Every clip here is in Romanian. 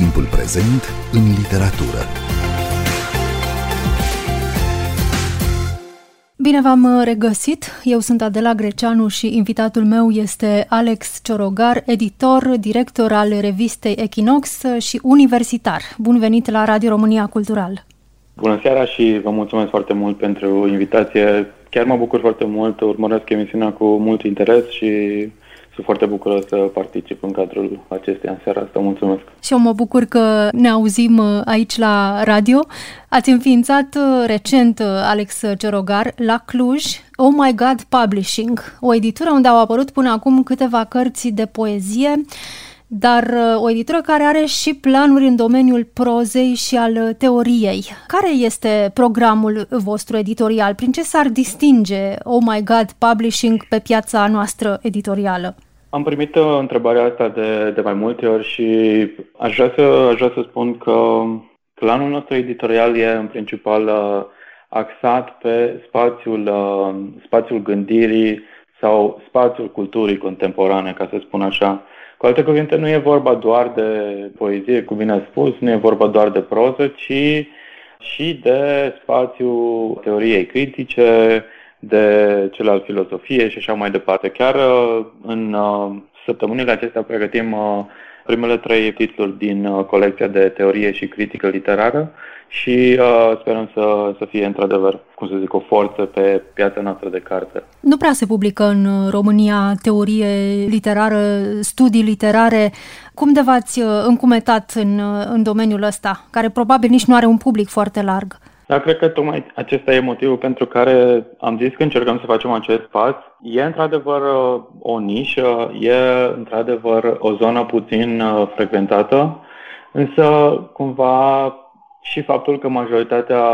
Timpul prezent în literatură. Bine v-am regăsit! Eu sunt Adela Greceanu și invitatul meu este Alex Ciorogar, editor, director al revistei Equinox și universitar. Bun venit la Radio România Cultural! Bună seara și vă mulțumesc foarte mult pentru invitație. Chiar mă bucur foarte mult, urmăresc emisiunea cu mult interes și sunt foarte bucuros să particip în cadrul acesteia în seara asta. Mulțumesc! Și eu mă bucur că ne auzim uh, aici la radio. Ați înființat uh, recent, uh, Alex Cerogar, la Cluj, Oh My God Publishing, o editură unde au apărut până acum câteva cărți de poezie, dar o editură care are și planuri în domeniul prozei și al teoriei. Care este programul vostru editorial? Prin ce s-ar distinge Oh My God Publishing pe piața noastră editorială? Am primit uh, întrebarea asta de, de mai multe ori și aș vrea să, aș vrea să spun că planul nostru editorial e în principal uh, axat pe spațiul, uh, spațiul gândirii sau spațiul culturii contemporane, ca să spun așa. Cu alte cuvinte, nu e vorba doar de poezie, cum bine a spus, nu e vorba doar de proză, ci și de spațiul teoriei critice, de cel al filosofiei și așa mai departe. Chiar uh, în uh, săptămânile acestea pregătim uh, primele trei titluri din colecția de teorie și critică literară și uh, sperăm să, să fie într-adevăr, cum să zic, o forță pe piața noastră de carte. Nu prea se publică în România teorie literară, studii literare. Cum de v-ați încumetat în, în domeniul ăsta, care probabil nici nu are un public foarte larg? Da, cred că tocmai acesta e motivul pentru care am zis că încercăm să facem acest pas. E într-adăvăr o nișă, e într-adevăr o zonă puțin uh, frecventată, însă cumva și faptul că majoritatea,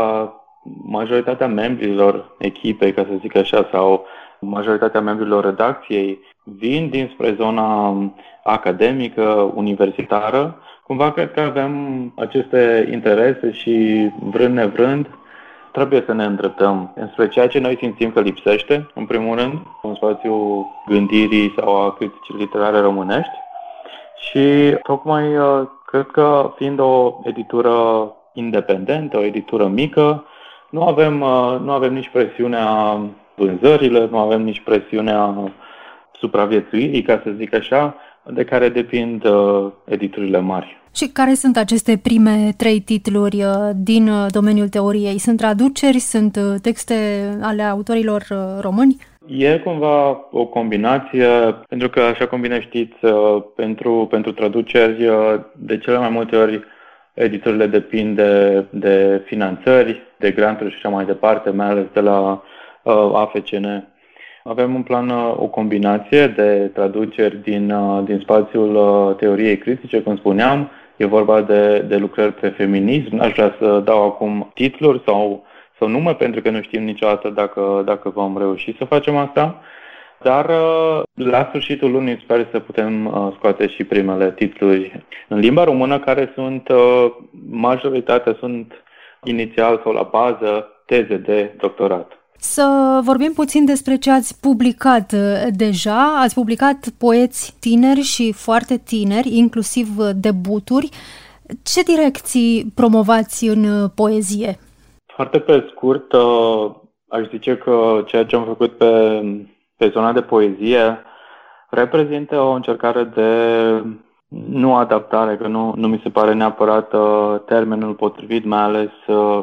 majoritatea membrilor echipei, ca să zic așa, sau majoritatea membrilor redacției vin dinspre zona academică, universitară, Cumva cred că avem aceste interese și vrând nevrând trebuie să ne îndreptăm înspre ceea ce noi simțim că lipsește, în primul rând, în spațiul gândirii sau a criticii literare românești. Și tocmai uh, cred că fiind o editură independentă, o editură mică, nu avem, uh, nu avem nici presiunea vânzărilor, nu avem nici presiunea supraviețuirii, ca să zic așa, de care depind uh, editurile mari. Și care sunt aceste prime trei titluri uh, din uh, domeniul teoriei? Sunt traduceri, sunt uh, texte ale autorilor uh, români? E cumva o combinație, pentru că, așa cum bine știți, uh, pentru, pentru traduceri, de cele mai multe ori, editurile depind de, de finanțări, de granturi și așa mai departe, mai ales de la uh, AFCN. Avem în plan uh, o combinație de traduceri din, uh, din spațiul uh, teoriei critice, cum spuneam. E vorba de, de lucrări pe feminism. N-aș vrea să dau acum titluri sau, sau nume, pentru că nu știm niciodată dacă, dacă vom reuși să facem asta. Dar la sfârșitul lunii sper să putem scoate și primele titluri în limba română, care sunt, majoritatea sunt inițial sau la bază teze de doctorat. Să vorbim puțin despre ce ați publicat uh, deja. Ați publicat poeți tineri și foarte tineri, inclusiv uh, debuturi. Ce direcții promovați în uh, poezie? Foarte pe scurt, aș zice că ceea ce am făcut pe, pe zona de poezie reprezintă o încercare de nu adaptare, că nu, nu mi se pare neapărat termenul potrivit, mai ales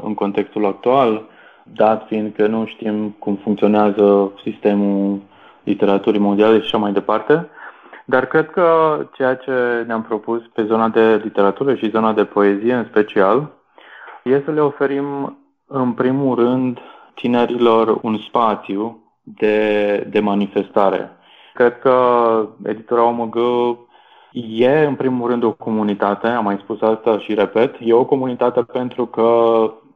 în contextul actual, dat fiind că nu știm cum funcționează sistemul literaturii mondiale și așa mai departe. Dar cred că ceea ce ne-am propus pe zona de literatură și zona de poezie în special este să le oferim în primul rând tinerilor un spațiu de, de manifestare. Cred că editura OMG e în primul rând o comunitate, am mai spus asta și repet, e o comunitate pentru că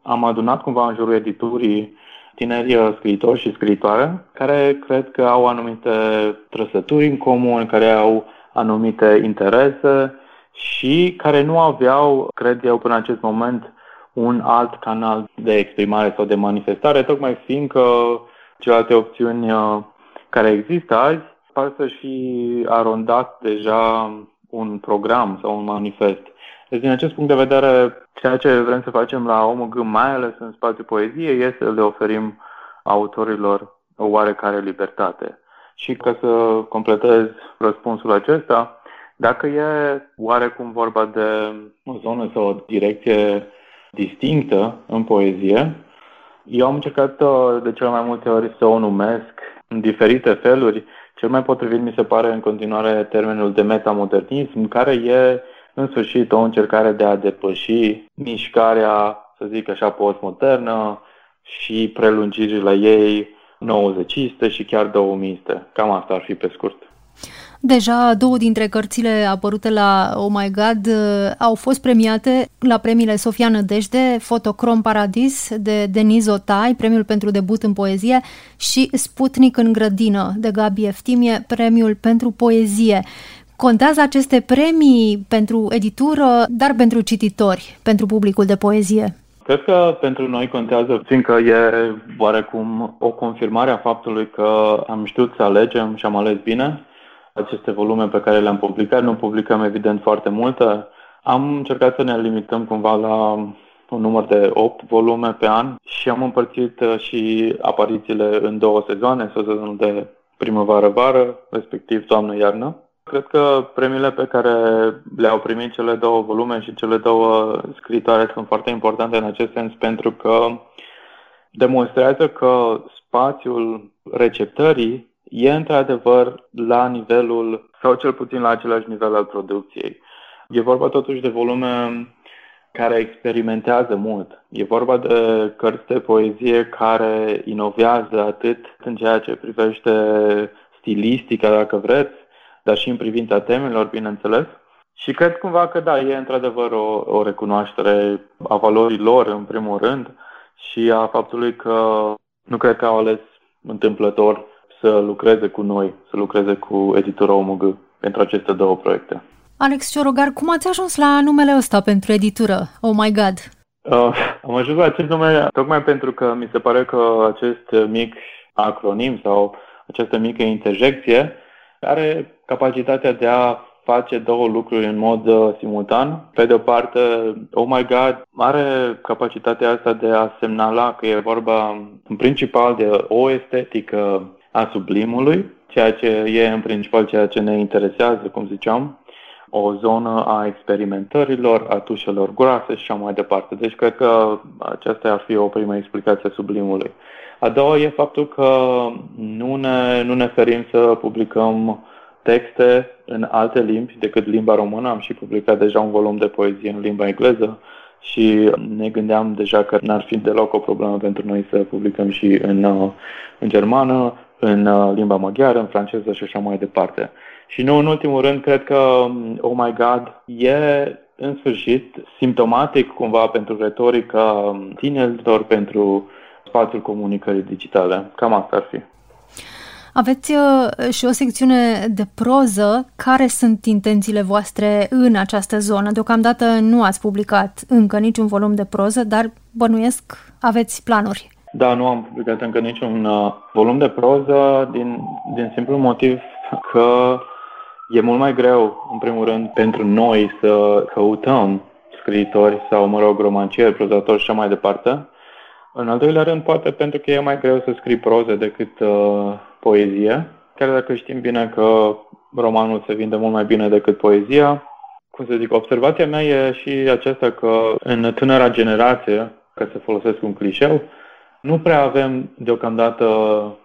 am adunat cumva în jurul editurii tineri uh, scriitori și scriitoare care cred că au anumite trăsături în comun, care au anumite interese și care nu aveau, cred eu, până în acest moment, un alt canal de exprimare sau de manifestare, tocmai fiindcă celelalte opțiuni uh, care există azi par să și arondat deja un program sau un manifest. Deci, din acest punct de vedere, ceea ce vrem să facem la OMG, mai ales în spațiul poeziei, este să le oferim autorilor o oarecare libertate. Și ca să completez răspunsul acesta, dacă e oarecum vorba de o zonă sau o direcție distinctă în poezie, eu am încercat uh, de cele mai multe ori să o numesc în diferite feluri. Cel mai potrivit mi se pare în continuare termenul de metamodernism, care e în sfârșit o încercare de a depăși mișcarea, să zic așa, postmodernă și prelungirile ei 90 și chiar 2000 Cam asta ar fi pe scurt. Deja două dintre cărțile apărute la Oh My God uh, au fost premiate la premiile Sofia Nădejde, Fotocrom Paradis de Denis Otai, premiul pentru debut în poezie și Sputnik în grădină de Gabi Eftimie, premiul pentru poezie. Contează aceste premii pentru editură, dar pentru cititori, pentru publicul de poezie? Cred că pentru noi contează, fiindcă e oarecum o confirmare a faptului că am știut să alegem și am ales bine aceste volume pe care le-am publicat. Nu publicăm evident foarte multe. Am încercat să ne limităm cumva la un număr de 8 volume pe an și am împărțit uh, și aparițiile în două sezoane, sezonul de primăvară-vară, respectiv toamnă-iarnă. Cred că premiile pe care le-au primit cele două volume și cele două scritoare sunt foarte importante în acest sens pentru că demonstrează că spațiul receptării e într-adevăr la nivelul, sau cel puțin la același nivel al producției. E vorba totuși de volume care experimentează mult. E vorba de cărți de poezie care inovează atât în ceea ce privește stilistica, dacă vreți, dar și în privința temelor, bineînțeles. Și cred cumva că da, e într-adevăr o, o recunoaștere a valorii lor, în primul rând, și a faptului că nu cred că au ales întâmplător să lucreze cu noi, să lucreze cu editura OMG pentru aceste două proiecte. Alex Ciorogar, cum ați ajuns la numele ăsta pentru editură? Oh my God! Uh, am ajuns la acest nume tocmai pentru că mi se pare că acest mic acronim sau această mică interjecție are capacitatea de a face două lucruri în mod uh, simultan. Pe de o parte, Oh My God are capacitatea asta de a semnala că e vorba în principal de o estetică a sublimului, ceea ce e în principal ceea ce ne interesează, cum ziceam, o zonă a experimentărilor, a tușelor groase și așa mai departe. Deci cred că aceasta ar fi o primă explicație a sublimului. A doua e faptul că nu ne, nu ne ferim să publicăm texte în alte limbi decât limba română. Am și publicat deja un volum de poezie în limba engleză și ne gândeam deja că n-ar fi deloc o problemă pentru noi să publicăm și în, în germană, în limba maghiară, în franceză și așa mai departe. Și nu în ultimul rând, cred că Oh My God e în sfârșit simptomatic cumva pentru retorica tinerilor, pentru spațiul comunicării digitale. Cam asta ar fi. Aveți uh, și o secțiune de proză. Care sunt intențiile voastre în această zonă? Deocamdată nu ați publicat încă niciun volum de proză, dar bănuiesc aveți planuri. Da, nu am publicat încă niciun uh, volum de proză din, din simplu motiv că e mult mai greu, în primul rând, pentru noi să căutăm scriitori sau, mă rog, romancieri, prozatori și așa mai departe. În al doilea rând, poate pentru că e mai greu să scrii proze decât uh, poezie, chiar dacă știm bine că romanul se vinde mult mai bine decât poezia. Cum să zic, observația mea e și aceasta că în tânăra generație, ca să folosesc un clișeu, nu prea avem deocamdată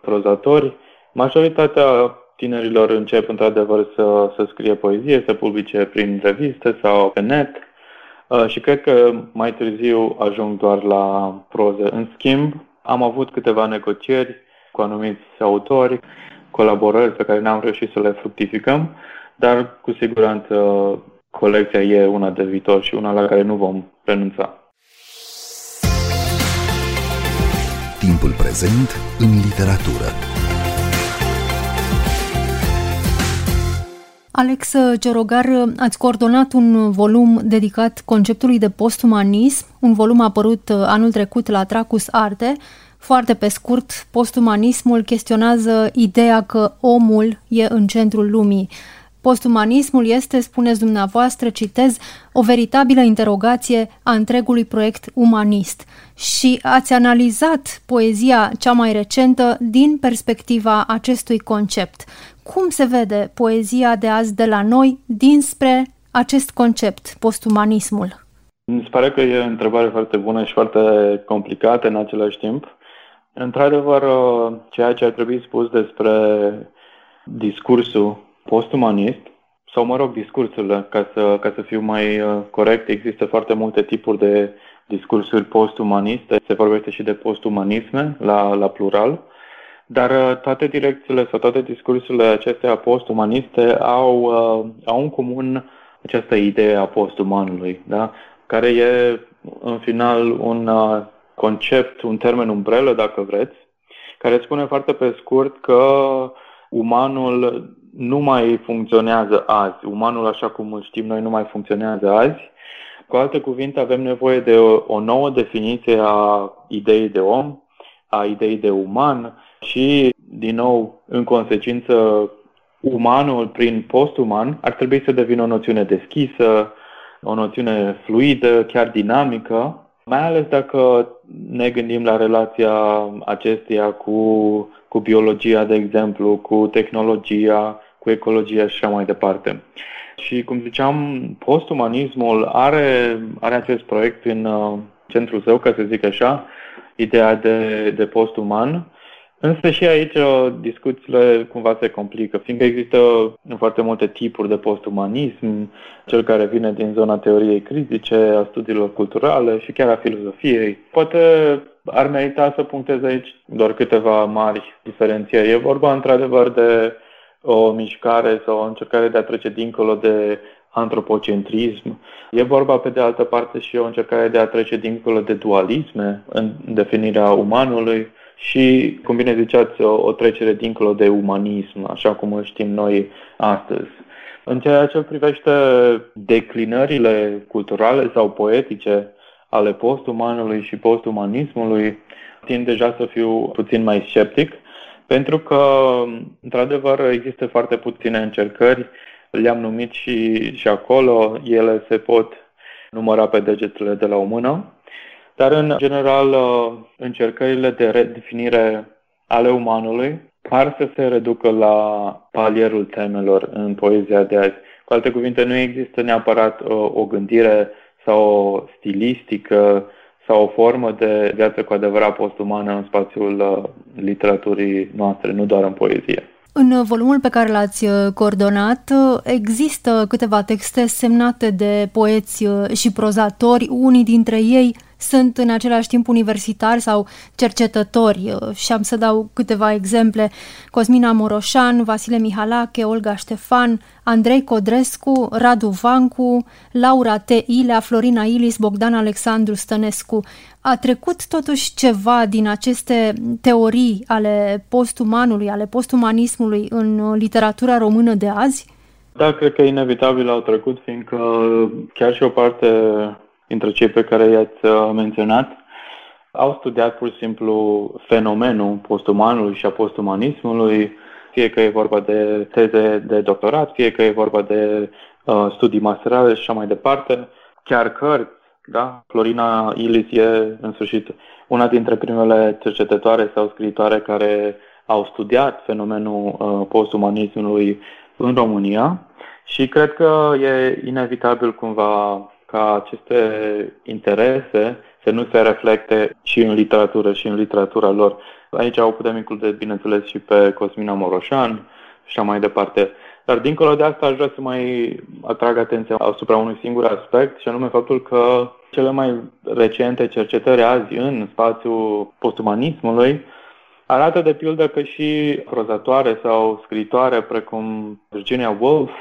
prozatori. Majoritatea tinerilor încep într-adevăr să, să scrie poezie, să publice prin reviste sau pe net uh, și cred că mai târziu ajung doar la proză. În schimb, am avut câteva negocieri cu anumiți autori, colaborări pe care n-am reușit să le fructificăm, dar cu siguranță colecția e una de viitor și una la care nu vom renunța. Timpul prezent în literatură. Alex Cerogar, ați coordonat un volum dedicat conceptului de postumanism, un volum apărut anul trecut la Tracus Arte, foarte pe scurt, postumanismul chestionează ideea că omul e în centrul lumii. Postumanismul este, spuneți dumneavoastră, citez, o veritabilă interogație a întregului proiect umanist. Și ați analizat poezia cea mai recentă din perspectiva acestui concept. Cum se vede poezia de azi de la noi dinspre acest concept, postumanismul? Mi se pare că e o întrebare foarte bună și foarte complicată în același timp. Într-adevăr, ceea ce ar trebui spus despre discursul postumanist, sau mă rog, discursurile, ca să, ca să fiu mai uh, corect, există foarte multe tipuri de discursuri postumaniste, se vorbește și de postumanisme la, la plural, dar uh, toate direcțiile sau toate discursurile acestea postumaniste au, uh, au în comun această idee a postumanului, da? care e în final un uh, concept, un termen umbrelă, dacă vreți, care spune foarte pe scurt că umanul nu mai funcționează azi. Umanul, așa cum îl știm noi, nu mai funcționează azi. Cu alte cuvinte, avem nevoie de o, o nouă definiție a ideii de om, a ideii de uman și, din nou, în consecință, umanul prin postuman ar trebui să devină o noțiune deschisă, o noțiune fluidă, chiar dinamică, mai ales dacă ne gândim la relația acesteia cu, cu biologia, de exemplu, cu tehnologia, cu ecologia și așa mai departe. Și, cum ziceam, postumanismul are, are acest proiect în uh, centrul său, ca să zic așa, ideea de, de postuman, Însă și aici uh, discuțiile cumva se complică, fiindcă există foarte multe tipuri de postumanism, cel care vine din zona teoriei critice, a studiilor culturale și chiar a filozofiei. Poate ar merita să punctez aici doar câteva mari diferențieri. E vorba într-adevăr de o mișcare sau o încercare de a trece dincolo de antropocentrism. E vorba, pe de altă parte, și o încercare de a trece dincolo de dualisme în definirea umanului și, cum bine ziceați, o, o trecere dincolo de umanism, așa cum îl știm noi astăzi. În ceea ce privește declinările culturale sau poetice ale postumanului și postumanismului, tind deja să fiu puțin mai sceptic, pentru că, într-adevăr, există foarte puține încercări, le-am numit și, și acolo, ele se pot număra pe degetele de la o mână, dar, în general, uh, încercările de redefinire ale umanului par să se reducă la palierul temelor în poezia de azi. Cu alte cuvinte, nu există neapărat o, uh, o gândire sau o stilistică sau o formă de viață cu adevărat postumană în spațiul uh, literaturii noastre, nu doar în poezie. În volumul pe care l-ați coordonat există câteva texte semnate de poeți și prozatori, unii dintre ei sunt în același timp universitari sau cercetători și am să dau câteva exemple. Cosmina Moroșan, Vasile Mihalache, Olga Ștefan, Andrei Codrescu, Radu Vancu, Laura T. Ilea, Florina Ilis, Bogdan Alexandru Stănescu. A trecut totuși ceva din aceste teorii ale postumanului, ale postumanismului în literatura română de azi? Da, cred că inevitabil au trecut, fiindcă chiar și o parte dintre cei pe care i-ați uh, menționat, au studiat pur și simplu fenomenul postumanului și a postumanismului, fie că e vorba de teze de doctorat, fie că e vorba de uh, studii masterale și așa mai departe, chiar cărți, da? Florina Ilis e, în sfârșit, una dintre primele cercetătoare sau scriitoare care au studiat fenomenul uh, postumanismului în România și cred că e inevitabil cumva ca aceste interese să nu se reflecte și în literatură și în literatura lor. Aici au putem include, bineînțeles, și pe Cosmina Moroșan și așa mai departe. Dar dincolo de asta aș vrea să mai atrag atenția asupra unui singur aspect și anume faptul că cele mai recente cercetări azi în spațiul postumanismului arată de pildă că și prozatoare sau scritoare precum Virginia Woolf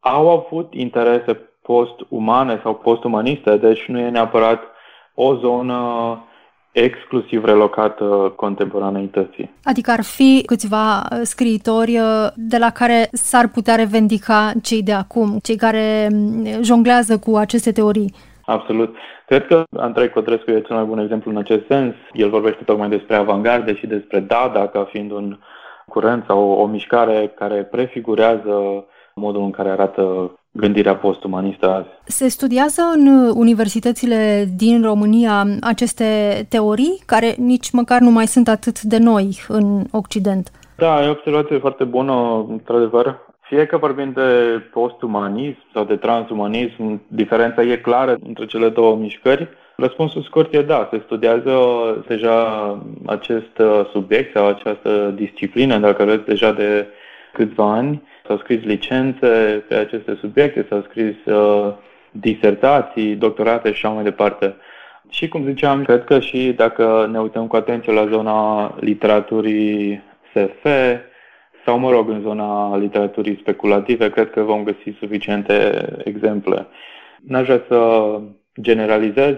au avut interese post-umane sau post-umaniste, deci nu e neapărat o zonă exclusiv relocată contemporaneității. Adică ar fi câțiva uh, scriitori uh, de la care s-ar putea revendica cei de acum, cei care mm, jonglează cu aceste teorii. Absolut. Cred că Andrei Codrescu e cel mai bun exemplu în acest sens. El vorbește tocmai despre avangarde și despre Dada ca fiind un curent sau o, o mișcare care prefigurează modul în care arată gândirea postumanistă azi. Se studiază în universitățile din România aceste teorii, care nici măcar nu mai sunt atât de noi în Occident. Da, e o observație foarte bună, într-adevăr. Fie că vorbim de postumanism sau de transumanism, diferența e clară între cele două mișcări. Răspunsul scurt e da, se studiază deja acest subiect sau această disciplină, dacă vreți, deja de câțiva ani. S-au scris licențe pe aceste subiecte, s-au scris uh, disertații, doctorate și așa mai departe. Și cum ziceam, cred că și dacă ne uităm cu atenție la zona literaturii SF sau, mă rog, în zona literaturii speculative, cred că vom găsi suficiente exemple. N-aș vrea să generalizez,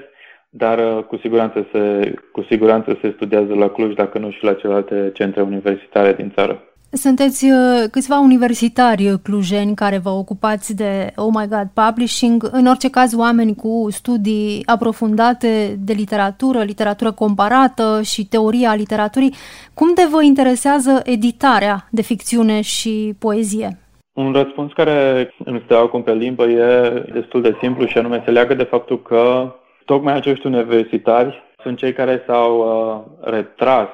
dar uh, cu siguranță, se, cu siguranță se studiază la Cluj, dacă nu și la celelalte centre universitare din țară. Sunteți uh, câțiva universitari clujeni care vă ocupați de Oh My God Publishing, în orice caz oameni cu studii aprofundate de literatură, literatură comparată și teoria literaturii. Cum de vă interesează editarea de ficțiune și poezie? Un răspuns care îmi stă acum pe limbă e destul de simplu și anume se leagă de faptul că tocmai acești universitari sunt cei care s-au uh, retras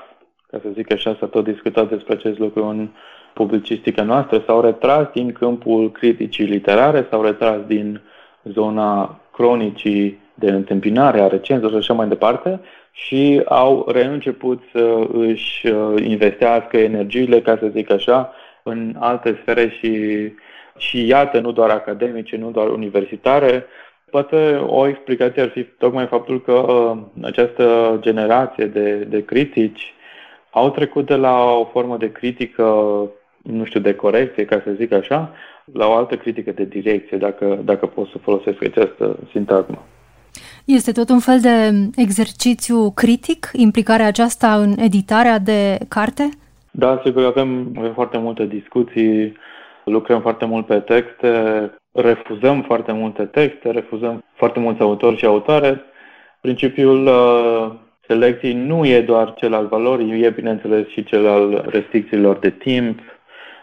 ca să zic așa, s-a tot discutat despre acest lucru în publicistica noastră, s-au retras din câmpul criticii literare, s-au retras din zona cronicii de întâmpinare a recenzilor și așa mai departe și au reînceput să își uh, investească energiile, ca să zic așa, în alte sfere și, și iată, nu doar academice, nu doar universitare. Poate o explicație ar fi tocmai faptul că uh, această generație de, de critici au trecut de la o formă de critică, nu știu, de corecție, ca să zic așa, la o altă critică de direcție, dacă, dacă pot să folosesc această sintagmă. Este tot un fel de exercițiu critic, implicarea aceasta în editarea de carte? Da, sigur, avem, avem foarte multe discuții, lucrăm foarte mult pe texte, refuzăm foarte multe texte, refuzăm foarte mulți autori și autoare. Principiul uh, selecției nu e doar cel al valorii, e bineînțeles și cel al restricțiilor de timp,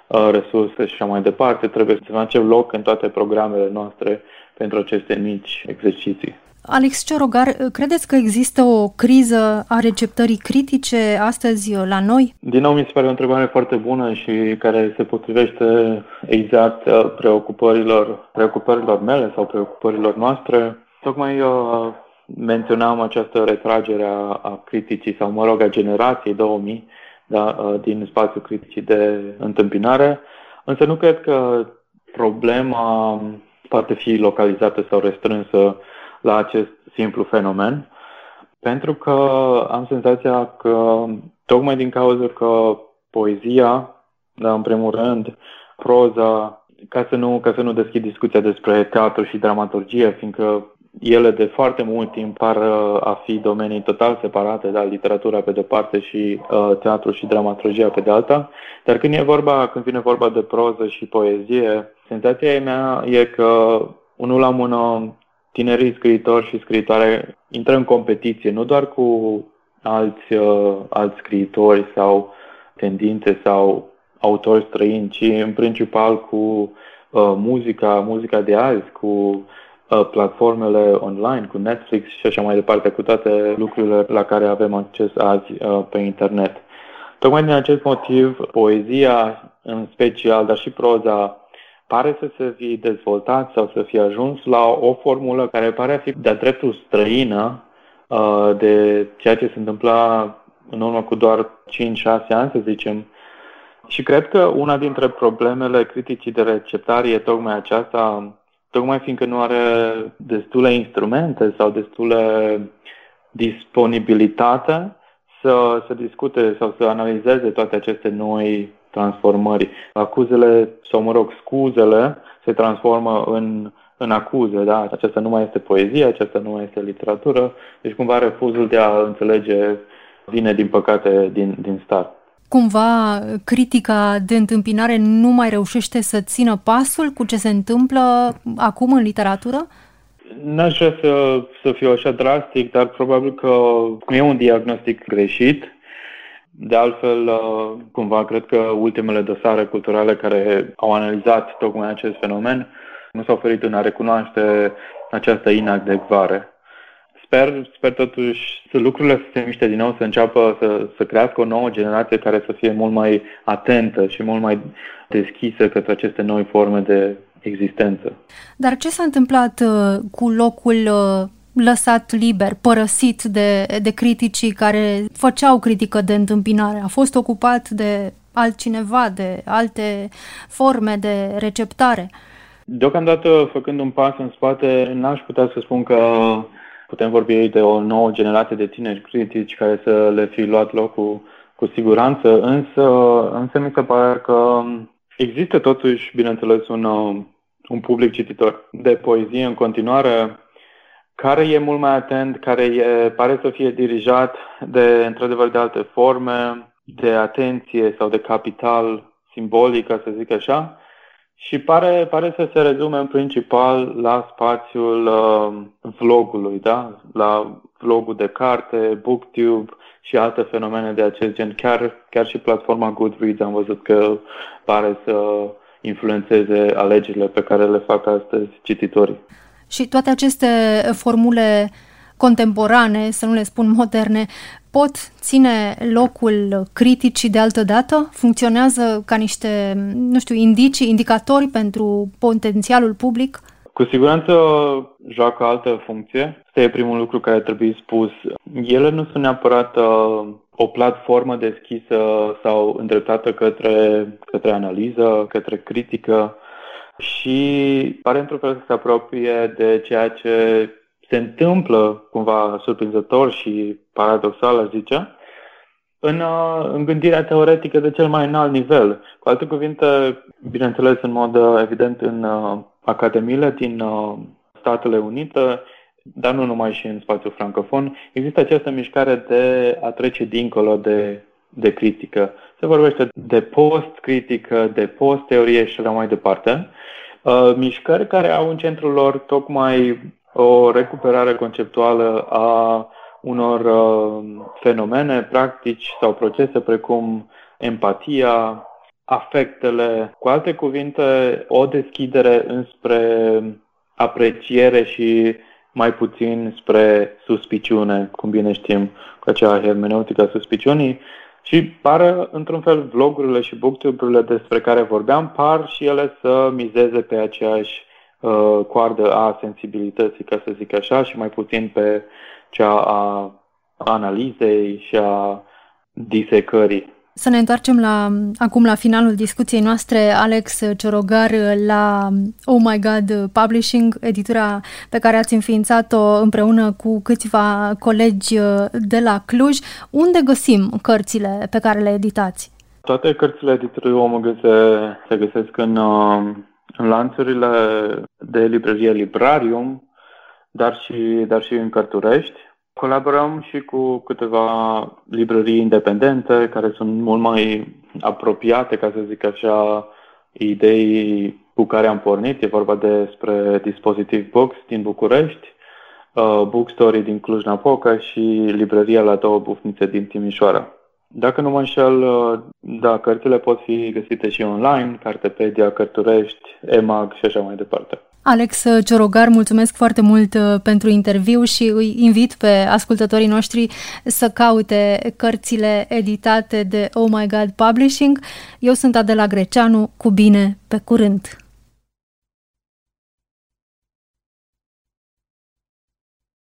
uh, resurse și așa mai departe. Trebuie să facem loc în toate programele noastre pentru aceste mici exerciții. Alex Ciorogar, credeți că există o criză a receptării critice astăzi la noi? Din nou, mi se pare o întrebare foarte bună și care se potrivește exact uh, preocupărilor, preocupărilor mele sau preocupărilor noastre. Tocmai uh, menționam această retragere a, a criticii sau, mă rog, a generației 2000 da, din spațiul criticii de întâmpinare, însă nu cred că problema poate fi localizată sau restrânsă la acest simplu fenomen, pentru că am senzația că, tocmai din cauza că poezia, da, în primul rând, proza, ca să nu, ca să nu deschid discuția despre teatru și dramaturgie, fiindcă ele de foarte mult timp par uh, a fi domenii total separate, da, literatura pe de-o parte și uh, teatru și dramaturgia pe de alta, dar când e vorba, când vine vorba de proză și poezie, senzația mea e că unul la mână tinerii scriitori și scriitoare intră în competiție, nu doar cu alți, uh, alți scriitori sau tendințe sau autori străini, ci în principal cu uh, muzica, muzica de azi, cu Uh, platformele online, cu Netflix și așa mai departe, cu toate lucrurile la care avem acces azi uh, pe internet. Tocmai din acest motiv, poezia în special, dar și proza, pare să se fi dezvoltat sau să fi ajuns la o formulă care pare a fi de-a dreptul străină uh, de ceea ce se întâmpla în urmă cu doar 5-6 ani, să zicem. Și cred că una dintre problemele criticii de receptare e tocmai aceasta tocmai fiindcă nu are destule instrumente sau destule disponibilitate să, să discute sau să analizeze toate aceste noi transformări. Acuzele, sau mă rog, scuzele se transformă în, în acuze, da? Aceasta nu mai este poezie, aceasta nu mai este literatură, deci cumva refuzul de a înțelege vine, din păcate, din, din start cumva critica de întâmpinare nu mai reușește să țină pasul cu ce se întâmplă acum în literatură? N-aș vrea să, să fiu așa drastic, dar probabil că e un diagnostic greșit. De altfel, uh, cumva, cred că ultimele dosare culturale care au analizat tocmai acest fenomen nu s-au oferit în a recunoaște această inadecvare. Sper, sper totuși să lucrurile să se miște din nou, să înceapă să, să crească o nouă generație care să fie mult mai atentă și mult mai deschisă către aceste noi forme de existență. Dar ce s-a întâmplat uh, cu locul uh, lăsat liber, părăsit de, de criticii care făceau critică de întâmpinare? A fost ocupat de altcineva, de alte forme de receptare? Deocamdată, făcând un pas în spate, n-aș putea să spun că putem vorbi de o nouă generație de tineri critici care să le fi luat locul cu siguranță, însă, însă mi se pare că există totuși, bineînțeles, un, un public cititor de poezie în continuare care e mult mai atent, care e, pare să fie dirijat de, într-adevăr, de alte forme de atenție sau de capital simbolic, ca să zic așa, și pare, pare să se rezume în principal la spațiul uh, vlogului, da? la vlogul de carte, booktube și alte fenomene de acest gen. Chiar, chiar și platforma Goodreads am văzut că pare să influențeze alegerile pe care le fac astăzi cititorii. Și toate aceste formule contemporane, să nu le spun moderne, pot ține locul criticii de altă dată? Funcționează ca niște, nu știu, indicii, indicatori pentru potențialul public? Cu siguranță joacă altă funcție. Asta e primul lucru care trebuie spus. Ele nu sunt neapărat uh, o platformă deschisă sau îndreptată către, către analiză, către critică și pare într-un fel să se apropie de ceea ce se întâmplă cumva surprinzător și paradoxal, aș zice, în, uh, în gândirea teoretică de cel mai înalt nivel. Cu alte cuvinte, bineînțeles, în mod uh, evident, în uh, academiile din Statele Unite, dar nu numai și în spațiul francofon, există această mișcare de a trece dincolo de, de critică. Se vorbește de post-critică, de post-teorie și așa mai departe. Uh, mișcări care au în centrul lor tocmai o recuperare conceptuală a unor uh, fenomene, practici sau procese precum empatia, afectele, cu alte cuvinte, o deschidere înspre apreciere și mai puțin spre suspiciune, cum bine știm, cu acea hermeneutică a suspiciunii. Și par, într-un fel, vlogurile și booktube-urile despre care vorbeam, par și ele să mizeze pe aceeași uh, coardă a sensibilității, ca să zic așa, și mai puțin pe cea a analizei și a disecării. Să ne întoarcem la, acum la finalul discuției noastre, Alex Ciorogar, la Oh My God Publishing, editura pe care ați înființat-o împreună cu câțiva colegi de la Cluj. Unde găsim cărțile pe care le editați? Toate cărțile editurii Omul se, se găsesc în, în lanțurile de librărie Librarium, dar și, dar și în Cărturești. Colaborăm și cu câteva librării independente care sunt mult mai apropiate, ca să zic așa, idei cu care am pornit. E vorba despre Dispositive Books din București, uh, Bookstory din Cluj-Napoca și librăria la două bufnițe din Timișoara. Dacă nu mă înșel, uh, da, cărțile pot fi găsite și online, Cartepedia, Cărturești, EMAG și așa mai departe. Alex Ciorogar, mulțumesc foarte mult uh, pentru interviu și îi invit pe ascultătorii noștri să caute cărțile editate de Oh My God Publishing. Eu sunt Adela Greceanu, cu bine, pe curând!